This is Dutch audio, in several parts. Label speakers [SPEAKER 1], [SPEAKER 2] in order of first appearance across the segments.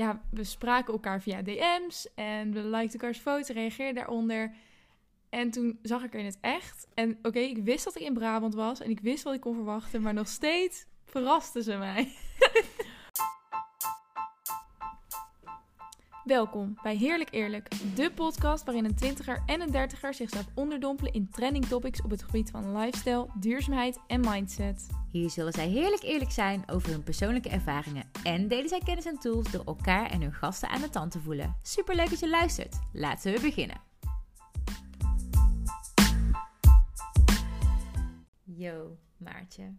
[SPEAKER 1] ja, we spraken elkaar via DM's en we likten elkaars foto's, reageerden daaronder. En toen zag ik er in het echt. En oké, ik wist dat ik in Brabant was en ik wist wat ik kon verwachten, maar nog steeds verraste ze mij. Welkom bij Heerlijk Eerlijk, de podcast waarin een twintiger en een dertiger zichzelf onderdompelen in trending topics op het gebied van lifestyle, duurzaamheid en mindset.
[SPEAKER 2] Hier zullen zij heerlijk eerlijk zijn over hun persoonlijke ervaringen en delen zij kennis en tools door elkaar en hun gasten aan de tand te voelen. Super leuk dat je luistert. Laten we beginnen. Yo, Maartje.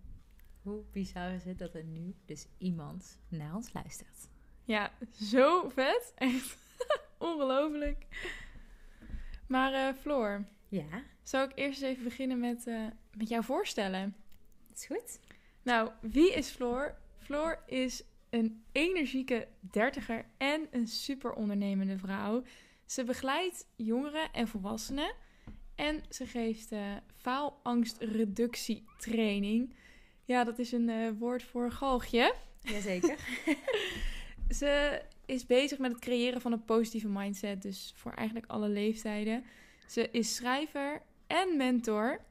[SPEAKER 2] Hoe bizar is het dat er nu dus iemand naar ons luistert?
[SPEAKER 1] Ja, zo vet. Echt ongelooflijk. Maar uh, Floor,
[SPEAKER 2] Ja,
[SPEAKER 1] zou ik eerst eens even beginnen met, eh, met jou voorstellen?
[SPEAKER 2] is goed.
[SPEAKER 1] Nou, wie is Floor? Floor is een energieke dertiger en een super ondernemende vrouw. Ze begeleidt jongeren en volwassenen en ze geeft uh, faalangstreductietraining. Ja, dat is een uh, woord voor galgje.
[SPEAKER 2] Jazeker.
[SPEAKER 1] Ze is bezig met het creëren van een positieve mindset, dus voor eigenlijk alle leeftijden. Ze is schrijver en mentor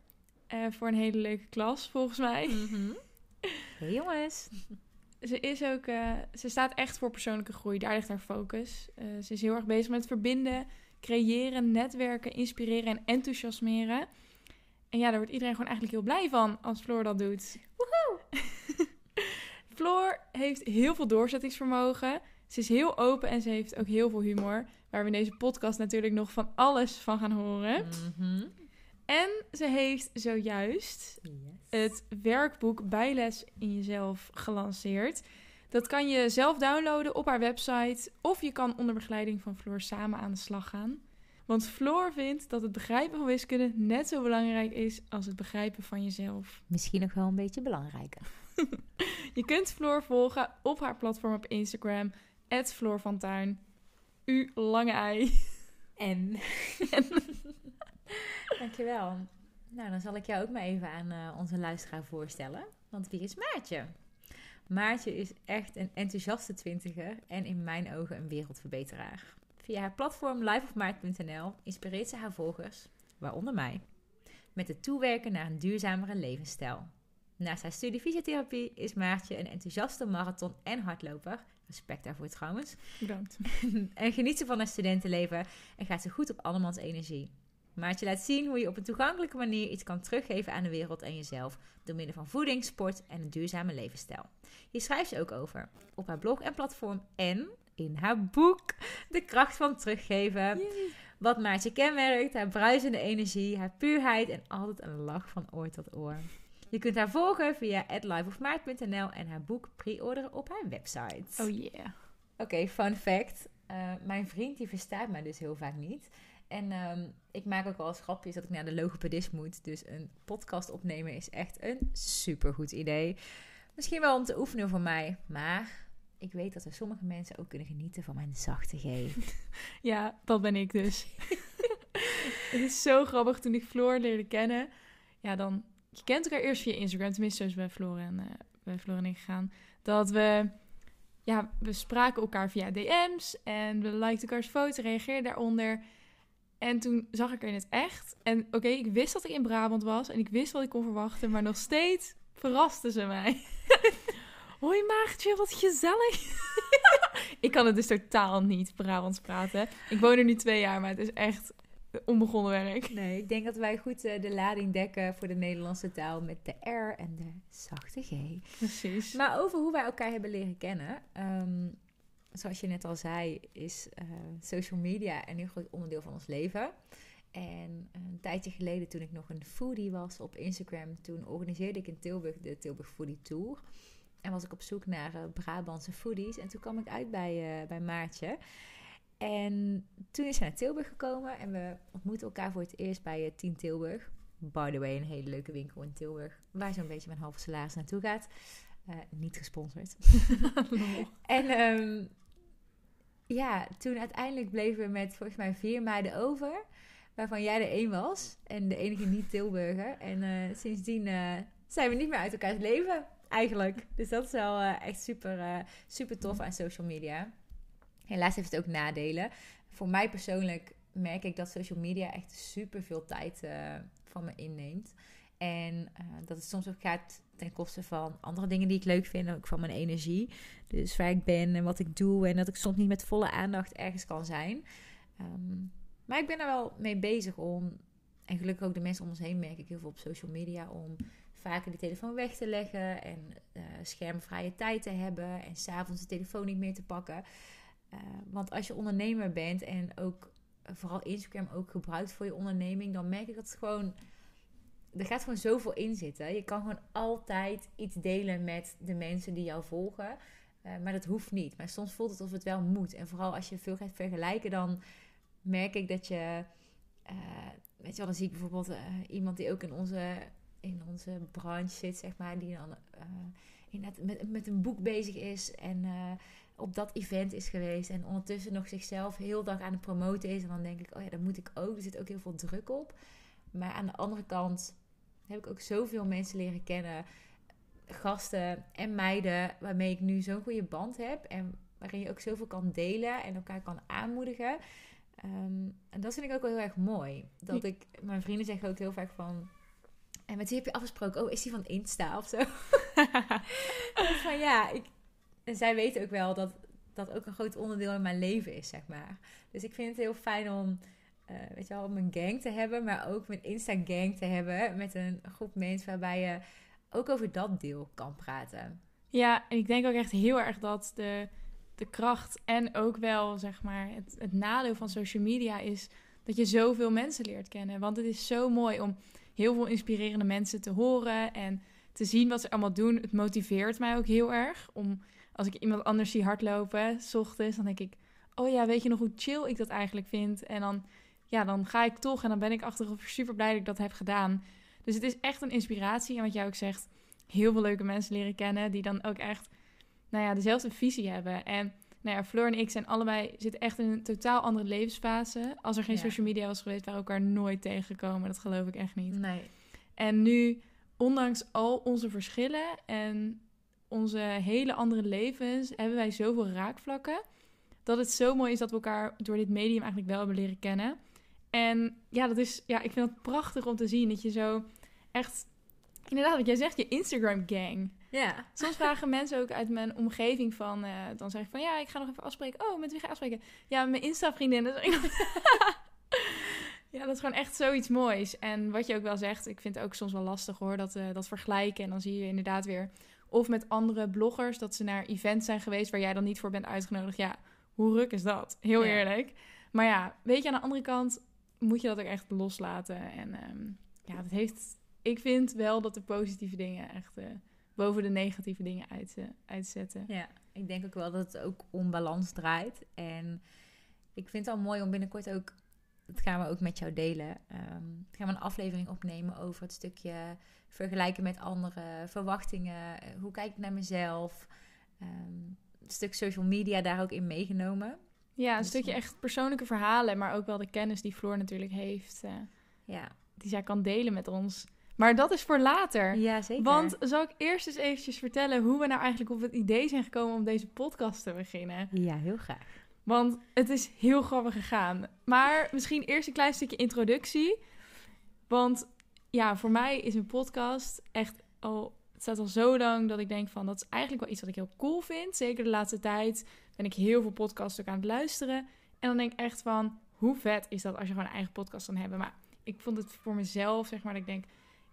[SPEAKER 1] uh, voor een hele leuke klas, volgens mij.
[SPEAKER 2] Mhm. Hey jongens.
[SPEAKER 1] Ze, is ook, uh, ze staat echt voor persoonlijke groei, daar ligt haar focus. Uh, ze is heel erg bezig met verbinden, creëren, netwerken, inspireren en enthousiasmeren. En ja, daar wordt iedereen gewoon eigenlijk heel blij van als Floor dat doet. Floor heeft heel veel doorzettingsvermogen. Ze is heel open en ze heeft ook heel veel humor. Waar we in deze podcast natuurlijk nog van alles van gaan horen.
[SPEAKER 2] Mhm.
[SPEAKER 1] En ze heeft zojuist
[SPEAKER 2] Yes.
[SPEAKER 1] het werkboek Bijles in Jezelf gelanceerd. Dat kan je zelf downloaden op haar website. Of je kan onder begeleiding van Floor samen aan de slag gaan. Want Floor vindt dat het begrijpen van wiskunde net zo belangrijk is als het begrijpen van jezelf.
[SPEAKER 2] Misschien nog wel een beetje belangrijker.
[SPEAKER 1] Je kunt Floor volgen op haar platform op Instagram, Floor van Tuin. U lange ei.
[SPEAKER 2] En. Dankjewel. Nou, dan zal ik jou ook maar even aan eh, onze luisteraar voorstellen. Want wie is Maartje? Maartje is echt een enthousiaste twintiger en in mijn ogen een wereldverbeteraar. Via haar platform liveofmaart.nl inspireert ze haar volgers, waaronder mij, met het toewerken naar een duurzamere levensstijl. Naast haar studie fysiotherapie is Maartje een enthousiaste marathon- en hardloper. Respect daarvoor trouwens.
[SPEAKER 1] Bedankt.
[SPEAKER 2] en geniet ze van haar studentenleven en gaat ze goed op andermans energie. Maartje laat zien hoe je op een toegankelijke manier iets kan teruggeven aan de wereld en jezelf door middel van voeding, sport en een duurzame levensstijl. Hier schrijft ze ook over op haar blog en platform en in haar boek De kracht van teruggeven. Wat Maartje kenmerkt, haar bruisende energie, haar puurheid en altijd een lach van oor tot oor. Je kunt haar volgen via liveofmaart.nl en haar boek pre-orderen op haar website.
[SPEAKER 1] Oh yeah.
[SPEAKER 2] Oké, fun fact. Uh, mijn vriend die verstaat mij dus heel vaak niet. En um, ik maak ook wel eens grapjes dat ik naar de logopedist moet. Dus een podcast opnemen is echt een supergoed idee. Misschien wel om te oefenen voor mij. Maar ik weet dat er sommige mensen ook kunnen genieten van mijn zachte G.
[SPEAKER 1] Ja, dat ben ik dus. Het is zo grappig toen ik Floor leerde kennen. Ja, dan... Je kent elkaar eerst via Instagram. Tenminste, is bij Floor en, uh, bij en ik gegaan. Dat we... Ja, we spraken elkaar via DM's. En we likten elkaars foto's, reageerden daaronder. En toen zag ik er in het echt. En oké, ik wist dat ik in Brabant was. En ik wist wat ik kon verwachten. Maar nog steeds verraste ze mij. Hoi Maartje, wat gezellig. ik kan het dus totaal niet Brabants praten. Ik woon er nu twee jaar, maar het is echt onbegonnen werk.
[SPEAKER 2] Nee, ik denk dat wij goed uh, de lading dekken voor de Nederlandse taal met de R en de zachte G.
[SPEAKER 1] Precies.
[SPEAKER 2] Maar over hoe wij elkaar hebben leren kennen. Um, zoals je net al zei, is uh, social media een heel groot onderdeel van ons leven. En een tijdje geleden, toen ik nog een foodie was op Instagram, toen organiseerde ik in Tilburg de Tilburg Foodie Tour. En was ik op zoek naar uh, Brabantse foodies. En toen kwam ik uit bij, bij Maartje. En toen is hij naar Tilburg gekomen en we ontmoetten elkaar voor het eerst bij uh, Team Tilburg. By the way, een hele leuke winkel in Tilburg, waar zo'n beetje mijn halve salaris naartoe gaat. Uh, niet gesponsord. en um, ja, toen uiteindelijk bleven we met volgens mij vier meiden over. Waarvan jij er één was. En de enige niet-Tilburger. En uh, sindsdien zijn we niet meer uit elkaars leven, eigenlijk. Dus dat is wel echt super, super tof aan social media. Helaas heeft het ook nadelen. Voor mij persoonlijk merk ik dat social media echt super veel tijd uh, van me inneemt. En uh, dat het soms ook gaat ten koste van andere dingen die ik leuk vind. Ook van mijn energie. Dus waar ik ben en wat ik doe. En dat ik soms niet met volle aandacht ergens kan zijn. Um, maar ik ben er wel mee bezig om. En gelukkig ook de mensen om ons heen merk ik heel veel op social media. Om vaker de telefoon weg te leggen. En uh, schermvrije tijd te hebben. En s'avonds de telefoon niet meer te pakken. Uh, want als je ondernemer bent en ook vooral Instagram ook gebruikt voor je onderneming, dan merk ik dat het gewoon. Er gaat gewoon zoveel in zitten. Je kan gewoon altijd iets delen met de mensen die jou volgen. Uh, maar dat hoeft niet. Maar soms voelt het alsof het wel moet. En vooral als je veel gaat vergelijken, dan merk ik dat je. Weet je wel, dan zie ik bijvoorbeeld iemand die ook in onze, in onze branche zit, zeg maar, die dan inderdaad met, met een boek bezig is. En op dat event is geweest en ondertussen nog zichzelf heel dag aan het promoten is. En dan denk ik, oh ja, dat moet ik ook. Er zit ook heel veel druk op. Maar aan de andere kant heb ik ook zoveel mensen leren kennen, gasten en meiden, waarmee ik nu zo'n goede band heb. En waarin je ook zoveel kan delen en elkaar kan aanmoedigen. Um, en dat vind ik ook wel heel erg mooi. Dat ik, mijn vrienden zeggen ook heel vaak van. En met wie heb je afgesproken? Oh, is die van Insta of zo? van ja, ik, en zij weten ook wel dat dat ook een groot onderdeel in mijn leven is, zeg maar. Dus ik vind het heel fijn om, uh, weet je wel, om een gang te hebben, maar ook mijn Insta-gang te hebben. Met een groep mensen waarbij je ook over dat deel kan praten.
[SPEAKER 1] Ja, en ik denk ook echt heel erg dat de, de kracht en ook wel, zeg maar, het, het nadeel van social media is dat je zoveel mensen leert kennen. Want het is zo mooi om heel veel inspirerende mensen te horen en te zien wat ze allemaal doen. Het motiveert mij ook heel erg om als ik iemand anders zie hardlopen, s ochtends, dan denk ik, oh ja, weet je nog hoe chill ik dat eigenlijk vind? En dan, ja, dan ga ik toch en dan ben ik achteraf super blij dat ik dat heb gedaan. Dus het is echt een inspiratie. En wat jij ook zegt, heel veel leuke mensen leren kennen die dan ook echt, nou ja, dezelfde visie hebben. En nou ja, Floor en ik zijn allebei, zitten echt in een totaal andere levensfase. Als er geen social media was geweest, waren we elkaar nooit tegengekomen. Dat geloof ik echt niet.
[SPEAKER 2] Nee.
[SPEAKER 1] En nu, ondanks al onze verschillen en onze hele andere levens hebben wij zoveel raakvlakken. Dat het zo mooi is dat we elkaar door dit medium eigenlijk wel hebben leren kennen. En ja, dat is, ja, ik vind het prachtig om te zien dat je zo echt, inderdaad, wat jij zegt, je Instagram gang.
[SPEAKER 2] Ja.
[SPEAKER 1] Soms vragen mensen ook uit mijn omgeving van, uh, dan zeg ik van, ja, ik ga nog even afspreken. Oh, met wie ga je afspreken? Ja, mijn Insta-vriendinnen. ja, dat is gewoon echt zoiets moois. En wat je ook wel zegt, ik vind het ook soms wel lastig hoor, dat, uh, dat vergelijken. En dan zie je inderdaad weer of met andere bloggers dat ze naar events zijn geweest waar jij dan niet voor bent uitgenodigd. Ja, hoe ruk is dat? Heel eerlijk. Maar ja, weet je, aan de andere kant moet je dat ook echt loslaten. En um, ja, dat heeft. Ik vind wel dat de positieve dingen echt uh, boven de negatieve dingen uit, uh, uitzetten.
[SPEAKER 2] Ja, ik denk ook wel dat het ook om balans draait. En ik vind het al mooi om binnenkort ook. Dat gaan we ook met jou delen. Um, gaan we een aflevering opnemen over het stukje vergelijken met anderen, verwachtingen, eh, hoe kijk ik naar mezelf. Um, een stuk social media daar ook in meegenomen.
[SPEAKER 1] Ja, een dus, stukje eh, echt persoonlijke verhalen, maar ook wel de kennis die Floor natuurlijk heeft. Uh,
[SPEAKER 2] ja.
[SPEAKER 1] Die zij kan delen met ons. Maar dat is voor later.
[SPEAKER 2] Ja, zeker.
[SPEAKER 1] Want zal ik eerst eens eventjes vertellen hoe we nou eigenlijk op het idee zijn gekomen om deze podcast te beginnen?
[SPEAKER 2] Ja, heel graag.
[SPEAKER 1] Want het is heel grappig gegaan. Maar misschien eerst een klein stukje introductie. Want ja, voor mij is een podcast echt al. Het staat al zo lang dat ik denk van dat is eigenlijk wel iets wat ik heel cool vind. Zeker de laatste tijd ben ik heel veel podcasts ook aan het luisteren. En dan denk ik echt van hoe vet is dat als je gewoon een eigen podcast kan hebben. Maar ik vond het voor mezelf, zeg maar, dat ik denk,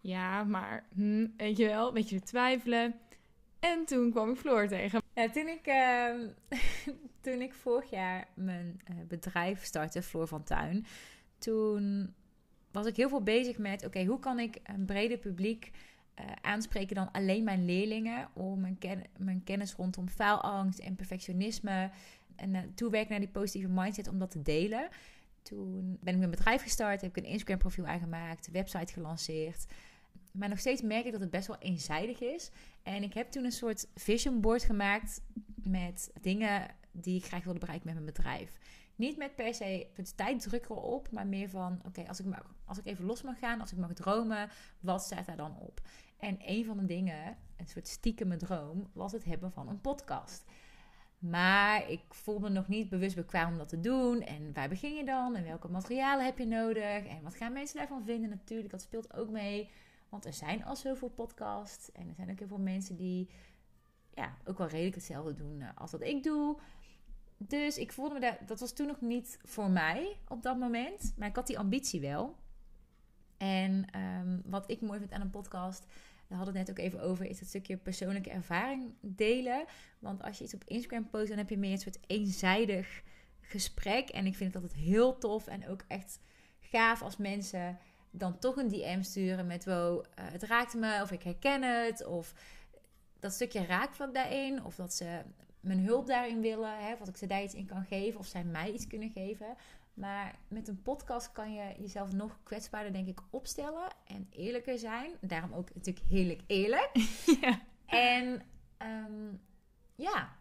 [SPEAKER 1] ja, maar hm, weet je wel, een beetje twijfelen. En toen kwam ik Floor tegen.
[SPEAKER 2] Toen ik, uh, toen ik vorig jaar mijn uh, bedrijf startte, Floor van Tuin, toen was ik heel veel bezig met: oké, hoe kan ik een breder publiek uh, aanspreken dan alleen mijn leerlingen? Om mijn kennis rondom faalangst en perfectionisme en uh, toewerken naar die positieve mindset om dat te delen. Toen ben ik mijn bedrijf gestart, heb ik een Instagram profiel aangemaakt, website gelanceerd. Maar nog steeds merk ik dat het best wel eenzijdig is. En ik heb toen een soort vision board gemaakt met dingen die ik graag wilde bereiken met mijn bedrijf. Niet met per se het tijddruk erop, maar meer van: oké, als, ik als ik even los mag gaan, als ik mag dromen, wat staat daar dan op? En een van de dingen, een soort stiekeme droom, was het hebben van een podcast. Maar ik voelde me nog niet bewust bekwaam om dat te doen. En waar begin je dan? En welke materialen heb je nodig? En wat gaan mensen daarvan vinden? Natuurlijk, dat speelt ook mee. Want er zijn al zoveel podcasts. En er zijn ook heel veel mensen die ja, ook wel redelijk hetzelfde doen eh, als wat ik doe. Dus ik voelde me daar, dat was toen nog niet voor mij op dat moment. Maar ik had die ambitie wel. En ehm, wat ik mooi vind aan een podcast, daar hadden het net ook even over, is het stukje persoonlijke ervaring delen. Want als je iets op Instagram post, dan heb je meer een soort eenzijdig gesprek. En ik vind het altijd heel tof en ook echt gaaf als mensen dan toch een DM sturen met wow, uh, het raakt me, of ik herken het, of dat stukje raakvlak daarin, of dat ze mijn hulp daarin willen, hè, wat ik ze daar iets in kan geven, of zij mij iets kunnen geven. Maar met een podcast kan je jezelf nog kwetsbaarder, denk ik, opstellen en eerlijker zijn. Daarom ook natuurlijk heerlijk eerlijk. Ja. En ehm, ja,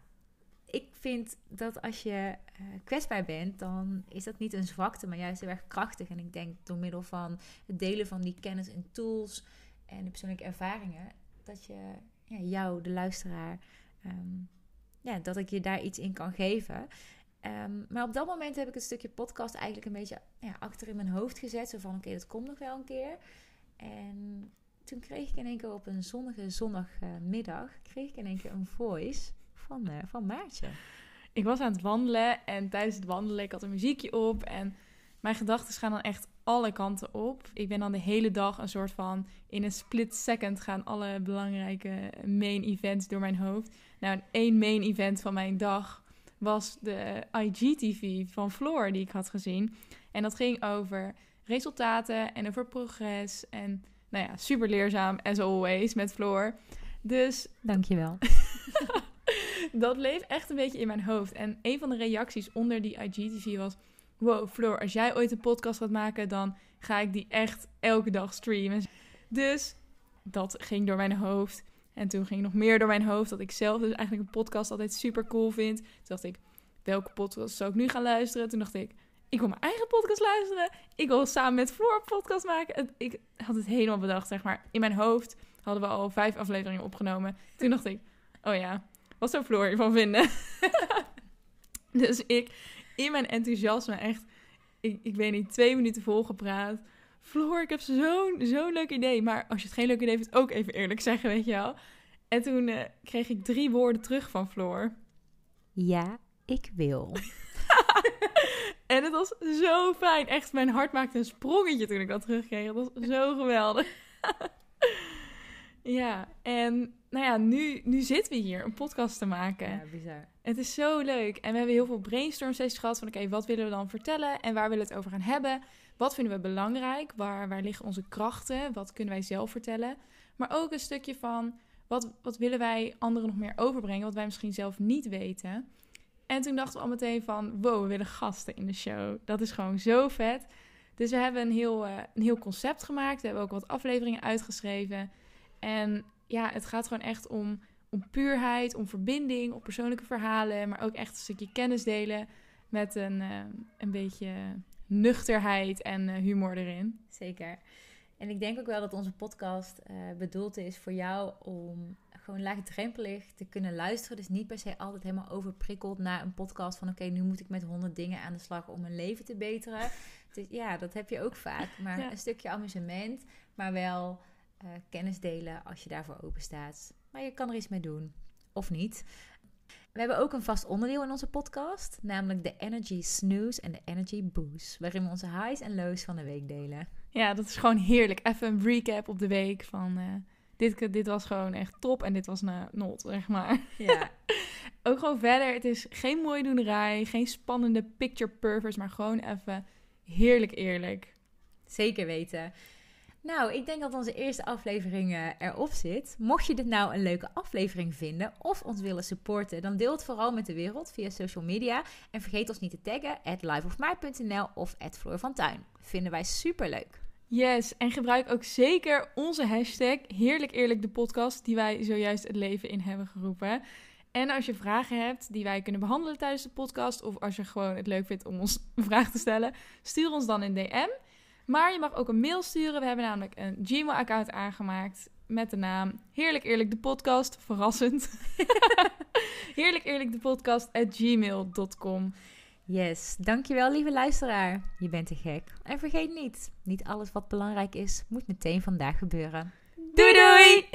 [SPEAKER 2] ik vind dat als je uh, kwetsbaar bent, dan is dat niet een zwakte, maar juist heel erg krachtig. En ik denk door middel van het delen van die kennis en tools en de persoonlijke ervaringen, dat je ja, jou, de luisteraar, ehm, ja, dat ik je daar iets in kan geven. Ehm, maar op dat moment heb ik het stukje podcast eigenlijk een beetje ja, achter in mijn hoofd gezet. Zo van, oké, dat komt nog wel een keer. En toen kreeg ik in één keer op een zonnige zondagmiddag... kreeg ik in één keer een voice van, uh, van Maartje.
[SPEAKER 1] Ik was aan het wandelen en tijdens het wandelen... ik had een muziekje op en mijn gedachten gaan dan echt alle kanten op. Ik ben dan de hele dag een soort van... in een split second gaan alle belangrijke main events door mijn hoofd. Nou, één main event van mijn dag was de IGTV van Floor die ik had gezien. En dat ging over resultaten en over progress. En nou ja, super leerzaam, as always, met Floor. Dus...
[SPEAKER 2] Dankjewel.
[SPEAKER 1] dat leeft echt een beetje in mijn hoofd. En een van de reacties onder die IGTV was... Wow, Floor, als jij ooit een podcast gaat maken... dan ga ik die echt elke dag streamen. Dus dat ging door mijn hoofd. En toen ging nog meer door mijn hoofd dat ik zelf dus eigenlijk een podcast altijd super cool vind. Toen dacht ik, welke podcast zou ik nu gaan luisteren? Toen dacht ik, ik wil mijn eigen podcast luisteren. Ik wil samen met Floor een podcast maken. Ik had het helemaal bedacht, zeg maar. In mijn hoofd hadden we al vijf afleveringen opgenomen. Toen dacht ik, oh ja, wat zou Floor hiervan vinden? dus ik, in mijn enthousiasme echt, ik, ik weet niet, twee minuten volgepraat. Floor, ik heb zo'n zo'n leuk idee. Maar als je het geen leuk idee vindt, ook even eerlijk zeggen, weet je wel. En toen uh, kreeg ik drie woorden terug van Floor.
[SPEAKER 2] Ja, ik wil.
[SPEAKER 1] en het was zo fijn. Echt, mijn hart maakte een sprongetje toen ik dat terugkreeg. Dat was zo geweldig. ja, en nou ja, nu, nu zitten we hier een podcast te maken.
[SPEAKER 2] Ja, bizar.
[SPEAKER 1] Het is zo leuk. En we hebben heel veel brainstorm sessies gehad van... oké, wat willen we dan vertellen en waar willen we het over gaan hebben? Wat vinden we belangrijk? Waar, waar liggen onze krachten? Wat kunnen wij zelf vertellen? Maar ook een stukje van... Wat, wat willen wij anderen nog meer overbrengen... wat wij misschien zelf niet weten... En toen dachten we al meteen van, wow, we willen gasten in de show. Dat is gewoon zo vet. Dus we hebben een heel, uh, een heel concept gemaakt. We hebben ook wat afleveringen uitgeschreven. En ja, het gaat gewoon echt om, om puurheid, om verbinding, om persoonlijke verhalen. Maar ook echt een stukje kennis delen met een, uh, een beetje nuchterheid en uh, humor erin.
[SPEAKER 2] Zeker. En ik denk ook wel dat onze podcast bedoeld is voor jou om gewoon laagdrempelig te kunnen luisteren. Dus niet per se altijd helemaal overprikkeld naar een podcast van... oké, nu moet ik met honderd dingen aan de slag om mijn leven te beteren. Dus ja, dat heb je ook vaak. Maar een stukje amusement, maar wel uh, kennis delen als je daarvoor open staat. Maar je kan er iets mee doen, of niet. We hebben ook een vast onderdeel in onze podcast, namelijk de Energy Snooze en de Energy Boost, waarin we onze highs en lows van de week delen.
[SPEAKER 1] Ja, dat is gewoon heerlijk. Even een recap op de week van... Uh dit, dit was gewoon echt top en dit was een not, zeg maar. Ja. ook gewoon verder, het is geen mooie doenerij, geen spannende picture perfect, maar gewoon even heerlijk eerlijk.
[SPEAKER 2] Zeker weten. Nou, ik denk dat onze eerste aflevering uh, erop zit. Mocht je dit nou een leuke aflevering vinden of ons willen supporten, dan deel het vooral met de wereld via social media. En vergeet ons niet te taggen at of at Floor van Tuin. Vinden wij super leuk.
[SPEAKER 1] Yes, en gebruik ook zeker onze hashtag Heerlijk Eerlijk de podcast die wij zojuist het leven in hebben geroepen. En als je vragen hebt die wij kunnen behandelen tijdens de podcast, of als je gewoon het leuk vindt om ons een vraag te stellen, stuur ons dan een DM. Maar je mag ook een mail sturen. We hebben namelijk een Gmail-account aangemaakt met de naam Heerlijk Eerlijk de podcast. Verrassend. Heerlijk eerlijk de podcast at gmail.com.
[SPEAKER 2] Yes, dankjewel lieve luisteraar. Je bent te gek. En vergeet niet, niet alles wat belangrijk is, moet meteen vandaag gebeuren.
[SPEAKER 1] Doei doei!